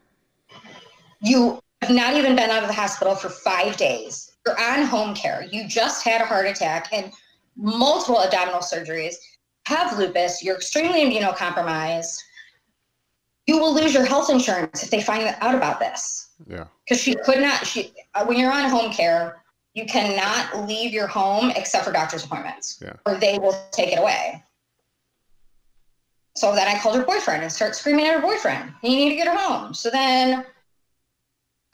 You have not even been out of the hospital for five days. You're on home care. You just had a heart attack and multiple abdominal surgeries. Have lupus. You're extremely immunocompromised. You will lose your health insurance if they find out about this." Yeah. because she could not she uh, when you're on home care you cannot leave your home except for doctor's appointments Yeah. or they will take it away so then i called her boyfriend and start screaming at her boyfriend you need to get her home so then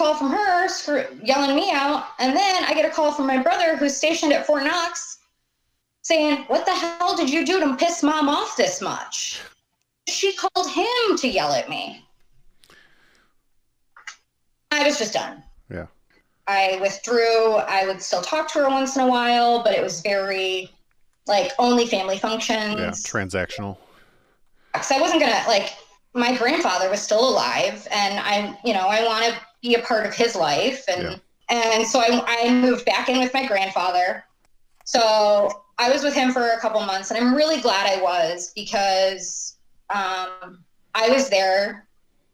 call from her screw, yelling me out and then i get a call from my brother who's stationed at fort knox saying what the hell did you do to piss mom off this much she called him to yell at me I was just done. Yeah. I withdrew. I would still talk to her once in a while, but it was very like only family functions. Yeah. Transactional. Because I wasn't gonna like my grandfather was still alive, and I, you know, I want to be a part of his life, and and so I, I moved back in with my grandfather. So I was with him for a couple months, and I'm really glad I was because um, I was there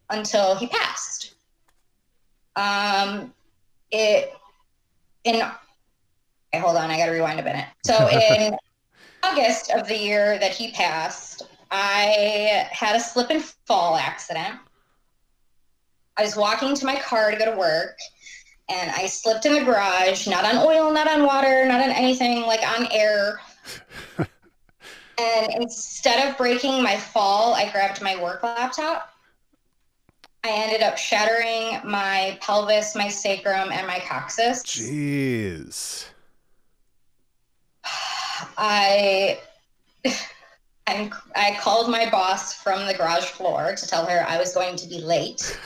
until he passed. Um, it in okay, hold on, I got to rewind a minute. So in August of the year that he passed, I had a slip and fall accident. I was walking to my car to go to work, and I slipped in the garage, not on oil, not on water, not on anything, like on air. and instead of breaking my fall, I grabbed my work laptop. I ended up shattering my pelvis, my sacrum, and my coccyx. Jeez. I I called my boss from the garage floor to tell her I was going to be late.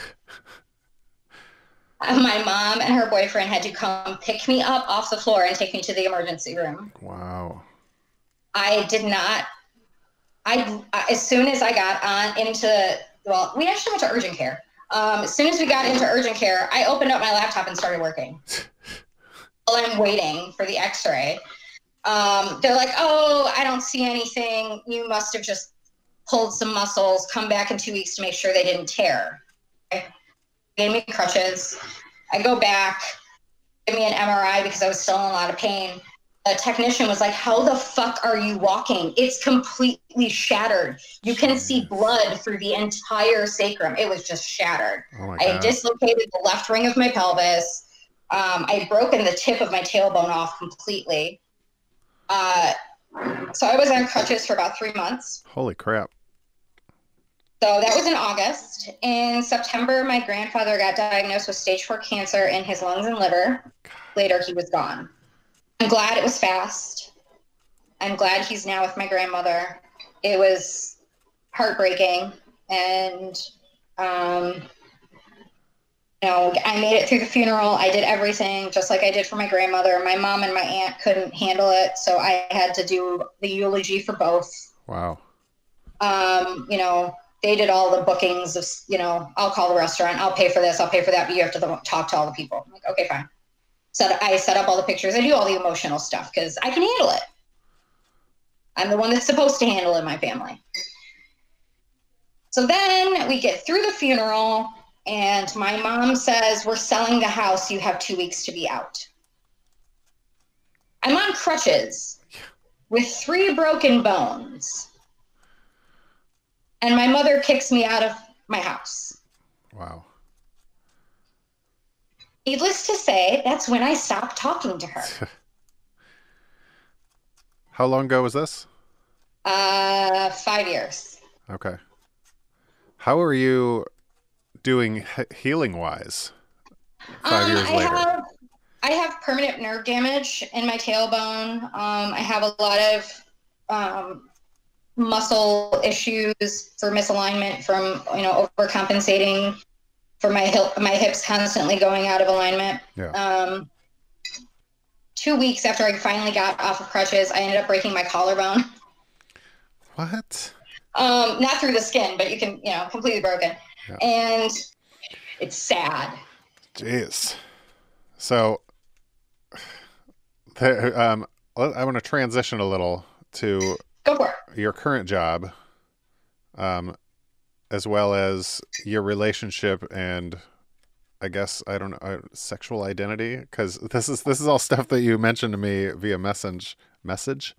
My mom and her boyfriend had to come pick me up off the floor and take me to the emergency room. Wow. I did not. I as soon as I got on into well, we actually went to urgent care. Um, as soon as we got into urgent care, I opened up my laptop and started working. While I'm waiting for the X-ray, um, they're like, "Oh, I don't see anything. You must have just pulled some muscles. Come back in two weeks to make sure they didn't tear." Gave me crutches. I go back, give me an MRI because I was still in a lot of pain. a technician was like, How the fuck are you walking? It's completely shattered. You can see blood through the entire sacrum. It was just shattered. Oh I dislocated the left ring of my pelvis. Um, I'd broken the tip of my tailbone off completely. Uh, so I was on crutches for about three months. Holy crap. So that was in August. In September, my grandfather got diagnosed with stage four cancer in his lungs and liver. Later, he was gone. I'm glad it was fast. I'm glad he's now with my grandmother. It was heartbreaking. And, um, you know, I made it through the funeral. I did everything just like I did for my grandmother. My mom and my aunt couldn't handle it. So I had to do the eulogy for both Wow. um, you know, they did all the bookings of, you know, I'll call the restaurant, I'll pay for this, I'll pay for that, but you have to talk to all the people. I'm like, okay, fine. Set, I set up all the pictures. I do all the emotional stuff because I can handle it. I'm the one that's supposed to handle it in my family. So then we get through the funeral, and my mom says, We're selling the house. You have two weeks to be out. I'm on crutches with three broken bones and my mother kicks me out of my house. Wow. Needless to say, that's when I stopped talking to her. How long ago was this? Uh, five years. Okay. How are you doing healing wise? Five Um, years I later. have I have permanent nerve damage in my tailbone. Um, I have a lot of um, muscle issues for misalignment from you know overcompensating for my hip my hips constantly going out of alignment. Yeah. Um, two weeks after I finally got off of crutches, I ended up breaking my collarbone. What? Um, not through the skin, but you can, you know, completely broken. Yeah. And it's sad. Jeez. So, there, um, I want to transition a little to Go for it. your current job, um, as well as your relationship and I guess I don't know uh, sexual identity because this is this is all stuff that you mentioned to me via message message.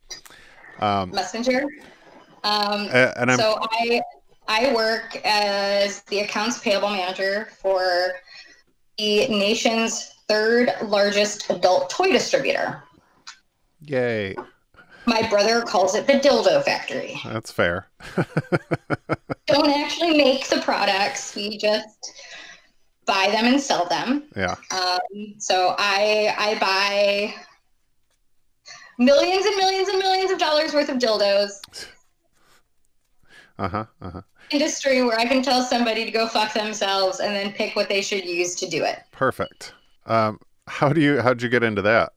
Um, Messenger. Um, and I'm so I I work as the accounts payable manager for the nation's third largest adult toy distributor. yay, My brother calls it the dildo factory. that's fair. Don't actually make the products. We just buy them and sell them. Yeah, Um, so I I buy millions and millions and millions of dollars worth of dildos. uh huh, uh huh. Industry where I can tell somebody to go fuck themselves and then pick what they should use to do it. Perfect. Um, how do you how'd you get into that?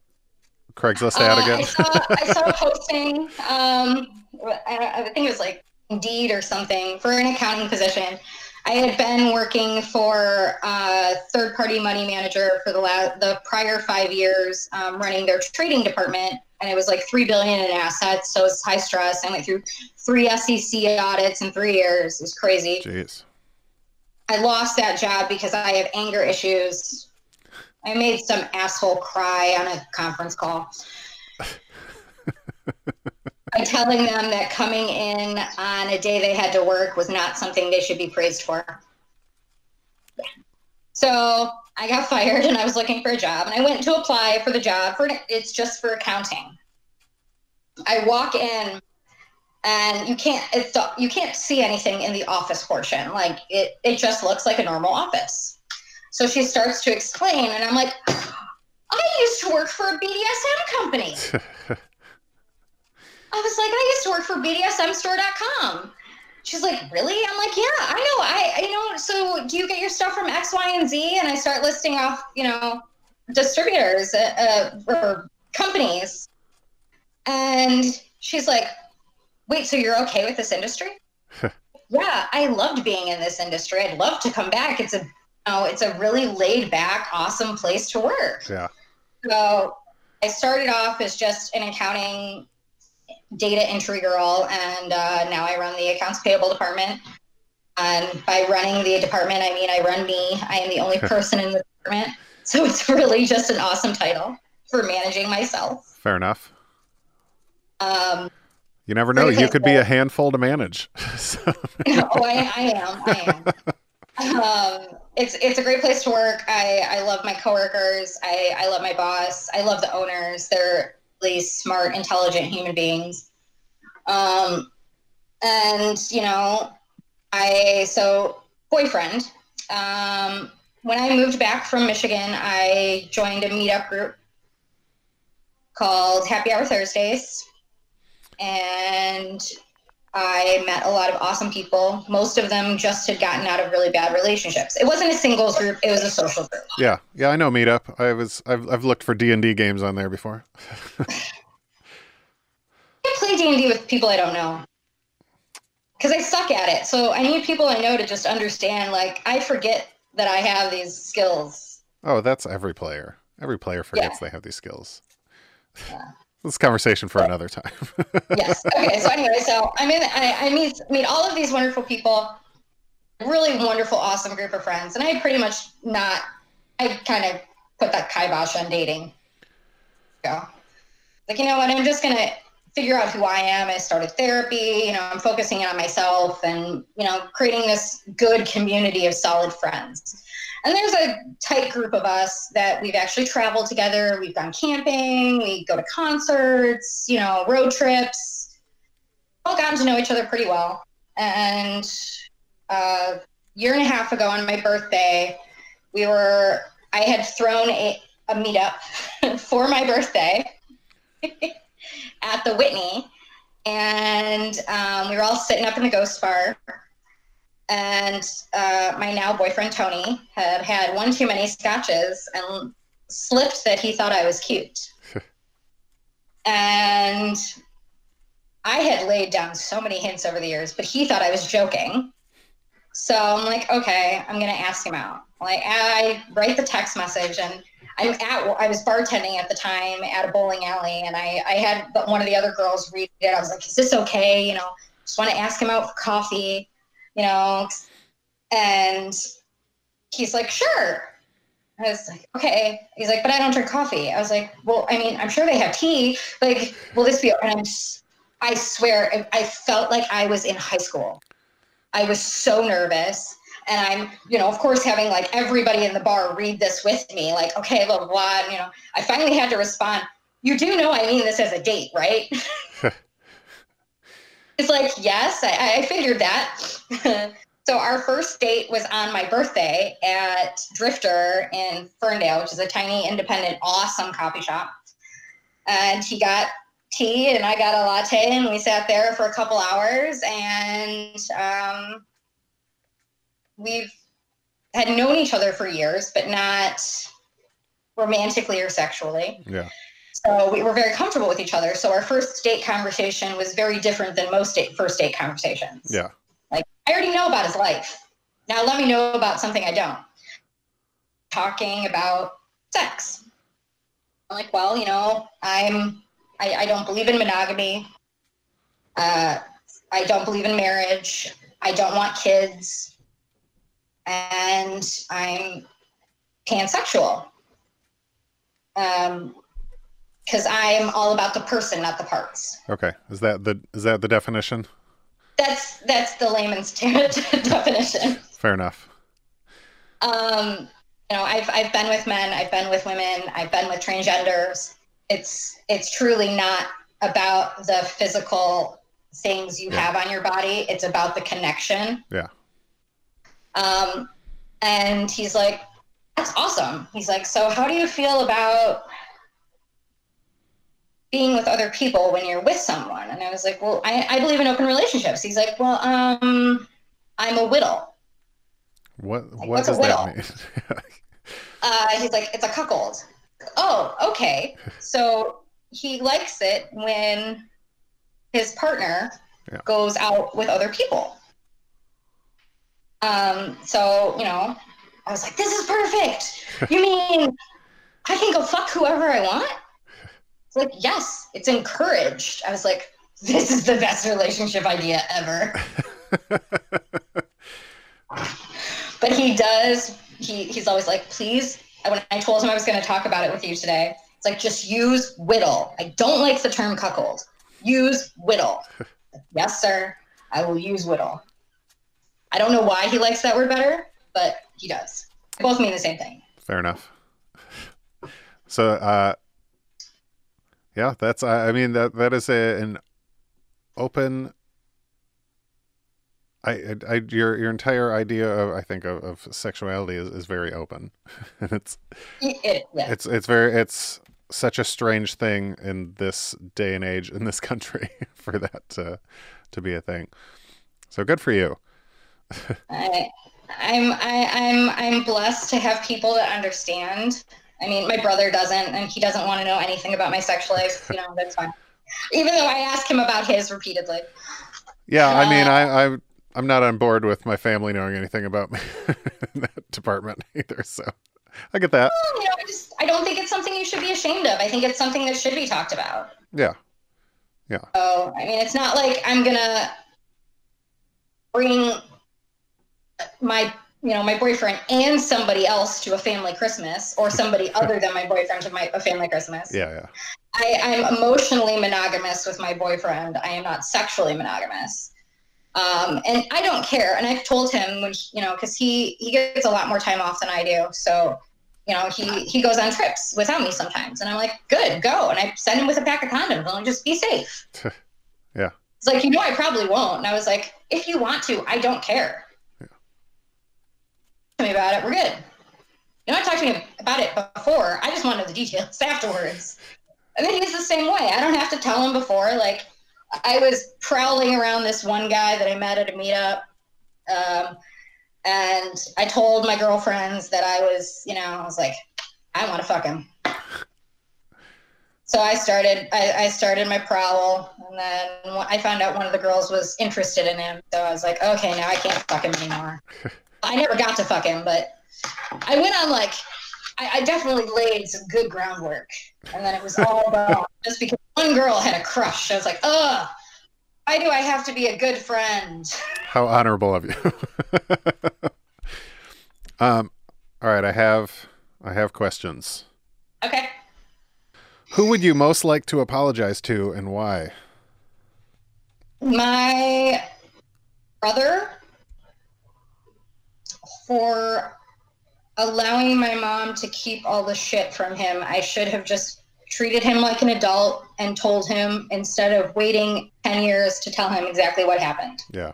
Craigslist ad Uh, again? I saw I saw a posting. Um, I, I think it was like Indeed or something for an accounting position. I had been working for a third-party money manager for the the prior five years, um, running their trading department, and it was like three billion in assets. So it's high stress. I went through three SEC audits in three years. It's crazy. Jeez. I lost that job because I have anger issues. I made some asshole cry on a conference call. By telling them that coming in on a day they had to work was not something they should be praised for. So I got fired and I was looking for a job and I went to apply for the job for it's just for accounting. I walk in and you can't it's you can't see anything in the office portion like it it just looks like a normal office so she starts to explain and i'm like i used to work for a bdsm company i was like i used to work for bdsmstore.com she's like really i'm like yeah i know i i know so do you get your stuff from x y and z and i start listing off you know distributors uh, uh, or companies and she's like wait, so you're okay with this industry? yeah, I loved being in this industry. I'd love to come back. It's a, you know, it's a really laid back, awesome place to work. Yeah. So I started off as just an accounting data entry girl, and uh, now I run the accounts payable department. And by running the department, I mean I run me. I am the only person in the department. So it's really just an awesome title for managing myself. Fair enough. Um, you never know. You could be a handful to manage. so. oh, I, I, am. I am. um, it's it's a great place to work. I, I love my coworkers. I, I love my boss. I love the owners. They're really smart, intelligent human beings. Um, and you know, I so boyfriend. Um, when I moved back from Michigan, I joined a meetup group called Happy Hour Thursdays, and I met a lot of awesome people. Most of them just had gotten out of really bad relationships. It wasn't a singles group; it was a social group. Yeah, yeah, I know Meetup. I was I've I've looked for D and D games on there before. I play D and D with people I don't know because I suck at it. So I need people I know to just understand. Like I forget that I have these skills. Oh, that's every player. Every player forgets yeah. they have these skills. Yeah. This conversation for another time. yes. Okay. So anyway, so I'm in. I, I meet meet all of these wonderful people. Really wonderful, awesome group of friends, and I pretty much not. I kind of put that kibosh on dating. Go. Like you know what? I'm just gonna figure out who I am. I started therapy. You know, I'm focusing on myself and, you know, creating this good community of solid friends. And there's a tight group of us that we've actually traveled together. We've gone camping, we go to concerts, you know, road trips. All gotten to know each other pretty well. And a year and a half ago on my birthday, we were, I had thrown a, a meetup for my birthday. at the Whitney, and um, we were all sitting up in the ghost bar. And uh, my now boyfriend Tony had had one too many scotches and slipped that he thought I was cute. and I had laid down so many hints over the years, but he thought I was joking. So I'm like, okay, I'm gonna ask him out. Like I write the text message and I'm at I was bartending at the time at a bowling alley, and I I had one of the other girls read it. I was like, "Is this okay?" You know, just want to ask him out for coffee, you know, and he's like, "Sure." I was like, okay. He's like, but I don't drink coffee. I was like, well, I mean, I'm sure they have tea. Like, will this be? And I'm, I swear, I felt like I was in high school. I was so nervous and I'm, you know, of course, having like everybody in the bar read this with me, like, okay, blah, blah, blah. And, you know, I finally had to respond, you do know I mean this as a date, right? it's like, yes, I, I figured that. so our first date was on my birthday at Drifter in Ferndale, which is a tiny, independent, awesome coffee shop. And he got tea and I got a latte and we sat there for a couple hours and um, we've had known each other for years, but not romantically or sexually. Yeah. So we were very comfortable with each other. So our first date conversation was very different than most date, first date conversations. Yeah. Like I already know about his life. Now let me know about something I don't. Talking about sex. I'm like, well, you know, I'm I, I don't believe in monogamy. Uh, I don't believe in marriage. I don't want kids and I'm pansexual. Um, because I'm all about the person, not the parts. Okay, is that the is that the definition? That's that's the layman's definition. Fair enough. Um, you know, I've I've been with men, I've been with women, I've been with transgenders. It's it's truly not about the physical things you yeah. have on your body. It's about the connection. Yeah. Um, and he's like, that's awesome. He's like, so how do you feel about being with other people when you're with someone? And I was like, well, I, I believe in open relationships. He's like, well, um, I'm a wittol. What, like, what does that mean? uh, he's like, it's a cuckold. Oh, okay. So he likes it when his partner yeah. goes out with other people. Um, so, you know, I was like, this is perfect. You mean I can go fuck whoever I want? It's like, yes, it's encouraged. I was like, this is the best relationship idea ever. but he does, he, he's always like, please, when I told him I was going to talk about it with you today, it's like, just use wittol. I don't like the term cuckold. use Wittol. yes, sir. I will use Wittol. I don't know why he likes that word better, but he does. They both mean the same thing. Fair enough. So, uh, yeah, that's. I I mean that that is a, an open. I, I, your your entire idea of I think of, of sexuality is, is very open, and it's It- it- yeah. it's it's very it's such a strange thing in this day and age in this country for that to to be a thing. So good for you. I, I'm I, I'm I'm blessed to have people that understand. I mean, my brother doesn't, and he doesn't want to know anything about my sexual life. You know, that's fine. Even though I ask him about his repeatedly. Yeah, I mean, Uh, I, I I'm not on board with my family knowing anything about me in that department either. So I get that. Well, you know, I just I don't think it's something you should be ashamed of. I think it's something that should be talked about. Yeah, Yeah. So I mean, it's not like I'm gonna bring my you know my boyfriend and somebody else to a family Christmas, or somebody other than my boyfriend to my a family Christmas. yeah, yeah. I, I'm emotionally monogamous with my boyfriend. I am not sexually monogamous. Um, and I don't care. And I've told him when he- you know because he he gets a lot more time off than I do. So you know he he goes on trips without me sometimes, and I'm like, good, go. And I send him with a pack of condoms. and just be safe. Yeah. It's like you know I probably won't. And I was like, if you want to, I don't care. Me about it. We're good. You know, I talked to me about it before. I just wanted the details afterwards. And then he's the same way. I don't have to tell him before. Like, I was prowling around this one guy that I met at a meetup. Um, and I told my girlfriends that I was, you know, I was like, I want to fuck him. So I started, I, I started my prowl, and then I found out one of the girls was interested in him. So I was like, okay, now I can't fuck him anymore. I never got to fuck him, but I went on like, I, I definitely laid some good groundwork, and then it was all about just because one girl had a crush. I was like, ugh, why do I have to be a good friend? How honorable of you. um, all right, I have I have questions. Okay. Who would you most like to apologize to, and why? My brother for allowing my mom to keep all the shit from him. I should have just treated him like an adult and told him instead of waiting 10 years to tell him exactly what happened Yeah,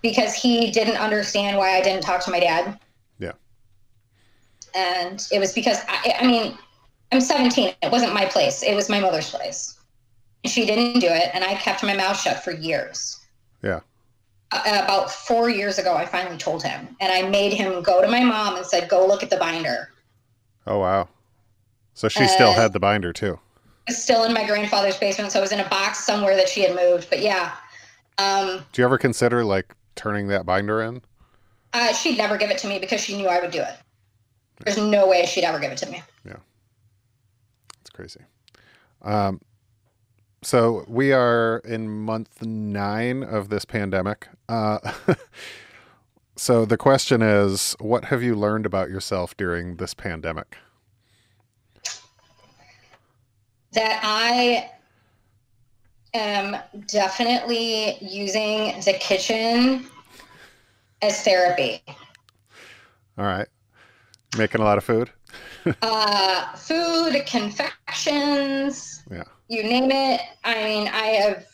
because he didn't understand why I didn't talk to my dad. Yeah. And it was because I, I mean, I'm 17. It wasn't my place. It was my mother's place. She didn't do it, and I kept my mouth shut for years. Yeah. Uh, about four years ago, I finally told him, and I made him go to my mom and said, "Go look at the binder." Oh wow. So she still Uh, had the binder too. Still in my grandfather's basement, so it was in a box somewhere that she had moved. But yeah, um, Do you ever consider like turning that binder in? uh, she'd never give it to me because she knew I would do it. There's no way she'd ever give it to me. Yeah, it's crazy. Um, so we are in month nine of this pandemic. Uh, so the question is, what have you learned about yourself during this pandemic? that I am definitely using the kitchen as therapy. All right, making a lot of food. Uh, food, confections, Yeah. You name it. I mean, I have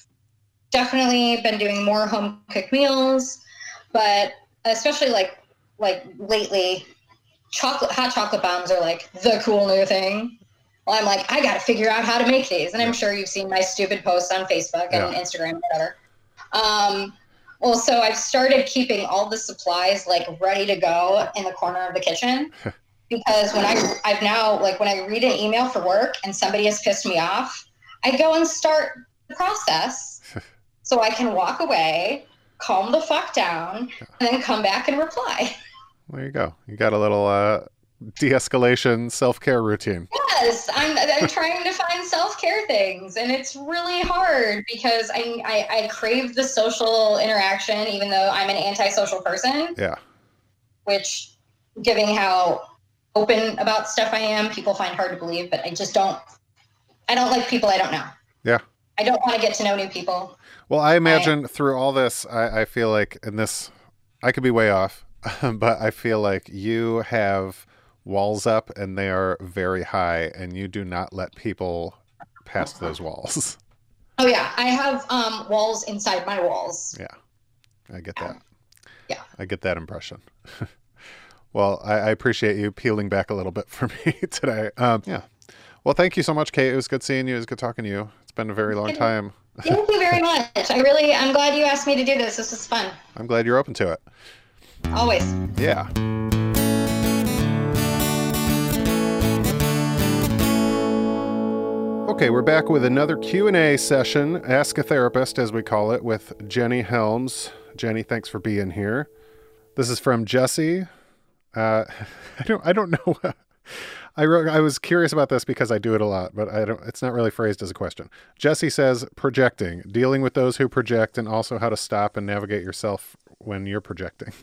definitely been doing more home cooked meals, but especially like like lately, chocolate hot chocolate bombs are like the cool new thing. Well, I'm like, I got to figure out how to make these, and I'm sure you've seen my stupid posts on Facebook and Yeah. Instagram, whatever. Um, well, so I've started keeping all the supplies like ready to go in the corner of the kitchen because when I I've now like when I read an email for work and somebody has pissed me off, I go and start the process so I can walk away, calm the fuck down, and then come back and reply. There you go. You got a little uh, de-escalation self-care routine. Yes, I'm, I'm trying to find self care things, and it's really hard because I, I I crave the social interaction, even though I'm an antisocial person. Yeah. Which, given how open about stuff I am, people find hard to believe. But I just don't. I don't like people I don't know. Yeah. I don't want to get to know new people. Well, I imagine I, through all this, I, I feel like, in this, I could be way off, but I feel like you have walls up and they are very high, and you do not let people past those walls. Oh yeah, I have um, walls inside my walls. Yeah, I get that. Yeah, I get that impression. well, I, I, appreciate you peeling back a little bit for me today. Um, yeah. Well, thank you so much, Kate. It was good seeing you. It was good talking to you. It's been a very long time. Thank you very much. I really, I'm glad you asked me to do this. This is fun. I'm glad you're open to it. Always. Yeah. Okay, we're back with another Q&A session, Ask a Therapist as we call it, with Jenny Helms. Jenny, thanks for being here. This is from Jesse. Uh, I don't I don't know. I wrote I was curious about this because I do it a lot, but I don't it's not really phrased as a question. Jesse says projecting, dealing with those who project and also how to stop and navigate yourself when you're projecting.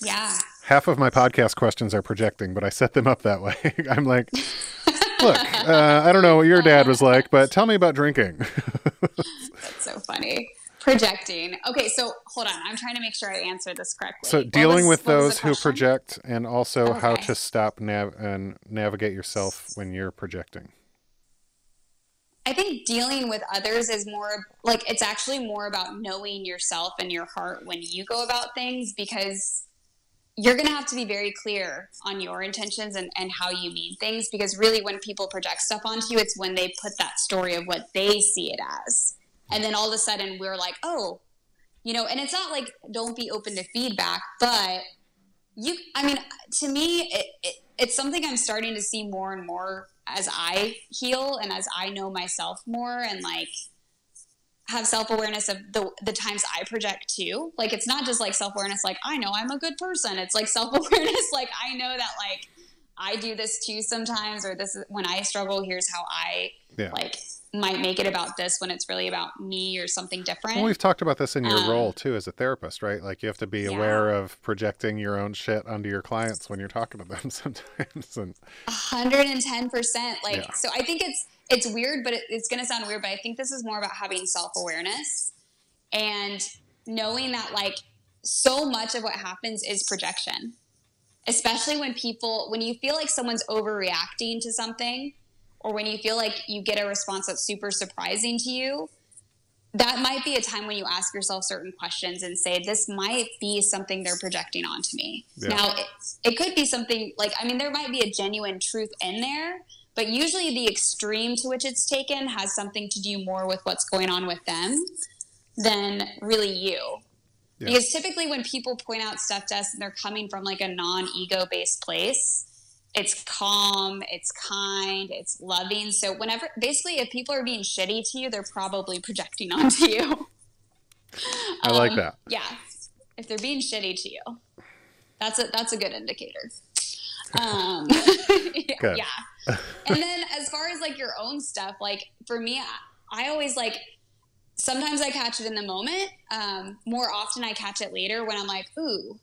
Yeah. Half of my podcast questions are projecting, but I set them up that way. I'm like Look, uh, I don't know what your dad was like, but tell me about drinking. That's so funny. Projecting. Okay, so hold on. I'm trying to make sure I answer this correctly. So, dealing was, with those who project and also okay. how to stop nav- and navigate yourself when you're projecting. I think dealing with others is more like it's actually more about knowing yourself and your heart when you go about things because you're going to have to be very clear on your intentions and, and how you mean things because really when people project stuff onto you it's when they put that story of what they see it as and then all of a sudden we're like oh you know and it's not like don't be open to feedback but you i mean to me it, it, it's something i'm starting to see more and more as i heal and as i know myself more and like have self awareness of the the times I project too. Like it's not just like self awareness, like I know I'm a good person. It's like self awareness, like I know that like I do this too sometimes, or this is when I struggle. Here's how I yeah. like might make it about this when it's really about me or something different. Well, we've talked about this in your um, role too as a therapist, right? Like you have to be yeah. aware of projecting your own shit onto your clients when you're talking to them sometimes. And 110%. Like, yeah. so I think it's, it's weird, but it, it's going to sound weird, but I think this is more about having self awareness and knowing that, like, so much of what happens is projection, especially when people, when you feel like someone's overreacting to something, or when you feel like you get a response that's super surprising to you. That might be a time when you ask yourself certain questions and say, This might be something they're projecting onto me. Yeah. Now, it, it could be something like, I mean, there might be a genuine truth in there, but usually, the extreme to which it's taken has something to do more with what's going on with them than really you. Yeah. Because typically, when people point out stuff to us and they're coming from like a non ego based place, it's calm, it's kind, it's loving. So, whenever basically, if people are being shitty to you, they're probably projecting onto you. I like um, that. Yeah. If they're being shitty to you, that's a that's a good indicator. Um, yeah, yeah. And then as far as like your own stuff, like for me, I, I always like sometimes I catch it in the moment. Um, more often I catch it later when I'm like, ooh,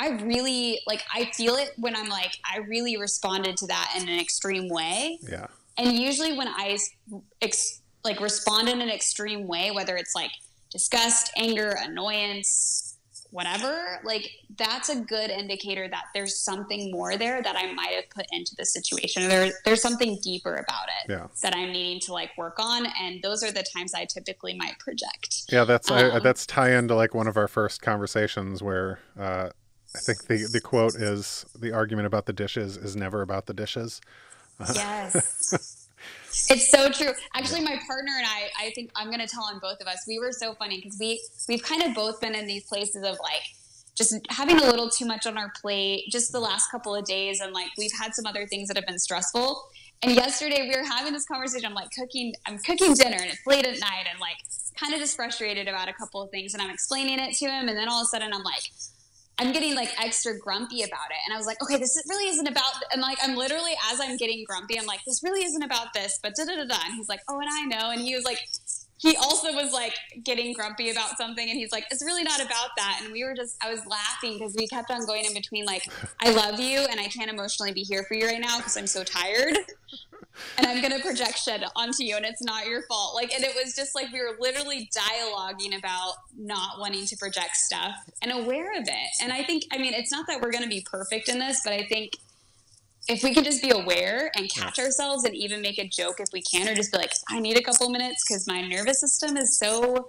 I really like I feel it when I'm like I really responded to that in an extreme way. Yeah. And usually when I ex- like respond in an extreme way, whether it's like disgust, anger, annoyance, whatever, like that's a good indicator that there's something more there that I might have put into the situation. There, there's something deeper about it yeah. that I'm needing to like work on, and those are the times I typically might project. Yeah, that's um, I, that's tie into like one of our first conversations where uh, I think the the quote is the argument about the dishes is never about the dishes. Yes. It's so true. Actually, my partner and I, I think I'm going to tell on both of us. We were so funny because we we've kind of both been in these places of like just having a little too much on our plate just the last couple of days and like we've had some other things that have been stressful. And yesterday we were having this conversation. I'm like cooking, I'm cooking dinner and it's late at night and like kind of just frustrated about a couple of things and I'm explaining it to him and then all of a sudden I'm like I'm getting like extra grumpy about it. And I was like, okay, this really isn't about, and like, I'm literally, as I'm getting grumpy, I'm like, this really isn't about this, but da da da da. And he's like, oh, and I know. And he was like, he also was like getting grumpy about something and he's like it's really not about that. And we were just i was laughing because we kept on going in between like i love you and i can't emotionally be here for you right now because i'm so tired and i'm going to project shit onto you and it's not your fault. Like and it was just like we were literally dialoguing about not wanting to project stuff and aware of it. And i think i mean it's not that we're going to be perfect in this but i think if we can just be aware and catch ourselves and even make a joke if we can or just be like i need a couple minutes because my nervous system is so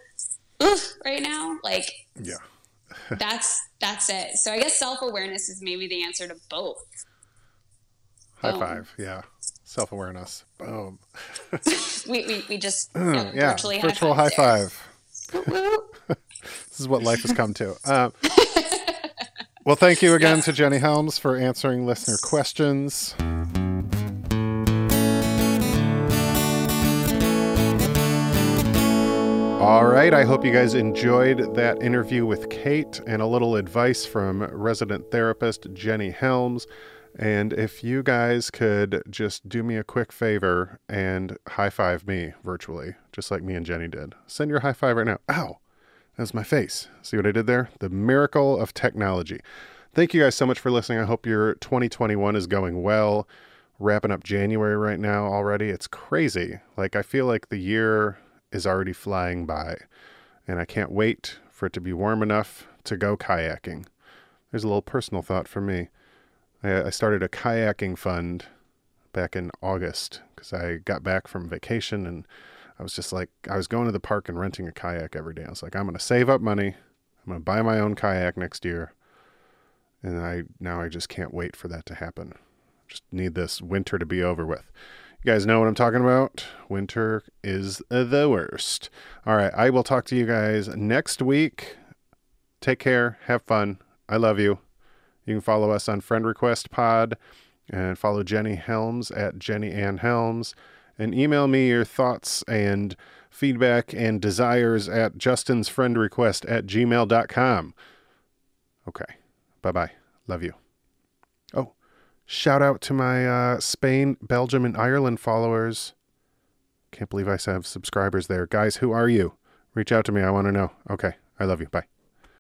oof right now like yeah. that's that's it. So i guess self-awareness is maybe the answer to both. High Boom. five. Yeah. Self-awareness. Boom. We, we, we just yeah, yeah. virtually virtual high five, high five. this is what life has come to. Um, well, thank you again to Jenny Helms for answering listener questions. All right, I hope you guys enjoyed that interview with Kate and a little advice from resident therapist Jenny Helms. And if you guys could just do me a quick favor and high five me virtually, just like me and Jenny did. Send your high five right now. Ow! That's my face. See what I did there? The miracle of technology. Thank you guys so much for listening. I hope your 2021 is going well. Wrapping up January right now already. It's crazy. Like, I feel like the year is already flying by, and I can't wait for it to be warm enough to go kayaking. There's a little personal thought for me. I, I started a kayaking fund back in August because I got back from vacation and I was just like, I was going to the park and renting a kayak every day. I was like, I'm going to save up money. I'm going to buy my own kayak next year. And I now I just can't wait for that to happen. Just need this winter to be over with. You guys know what I'm talking about? Winter is the worst. All right, I will talk to you guys next week. Take care. Have fun. I love you. You can follow us on Friend Request Pod and follow Jenny Helms at Jenny Ann Helms and email me your thoughts and feedback and desires at Justin's friend request at gmail.com. Okay. Bye bye. Love you. Oh, shout out to my uh, Spain, Belgium, and Ireland followers. Can't believe I have subscribers there. Guys, who are you? Reach out to me. I want to know. Okay. I love you. Bye.